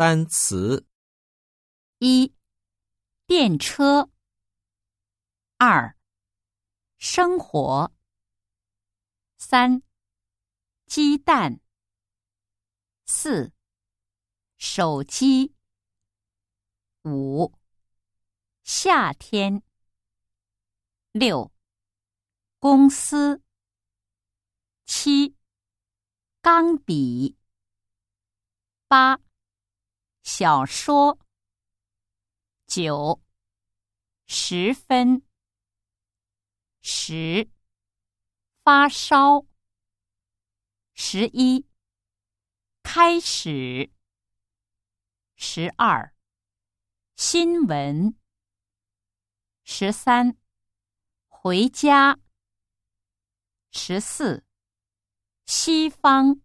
单词。一、电车；二、生活；三、鸡蛋；四、手机；五、夏天；六、公司；七、钢笔；八。小说，九，十分，十，发烧，十一，开始，十二，新闻，十三，回家，十四，西方。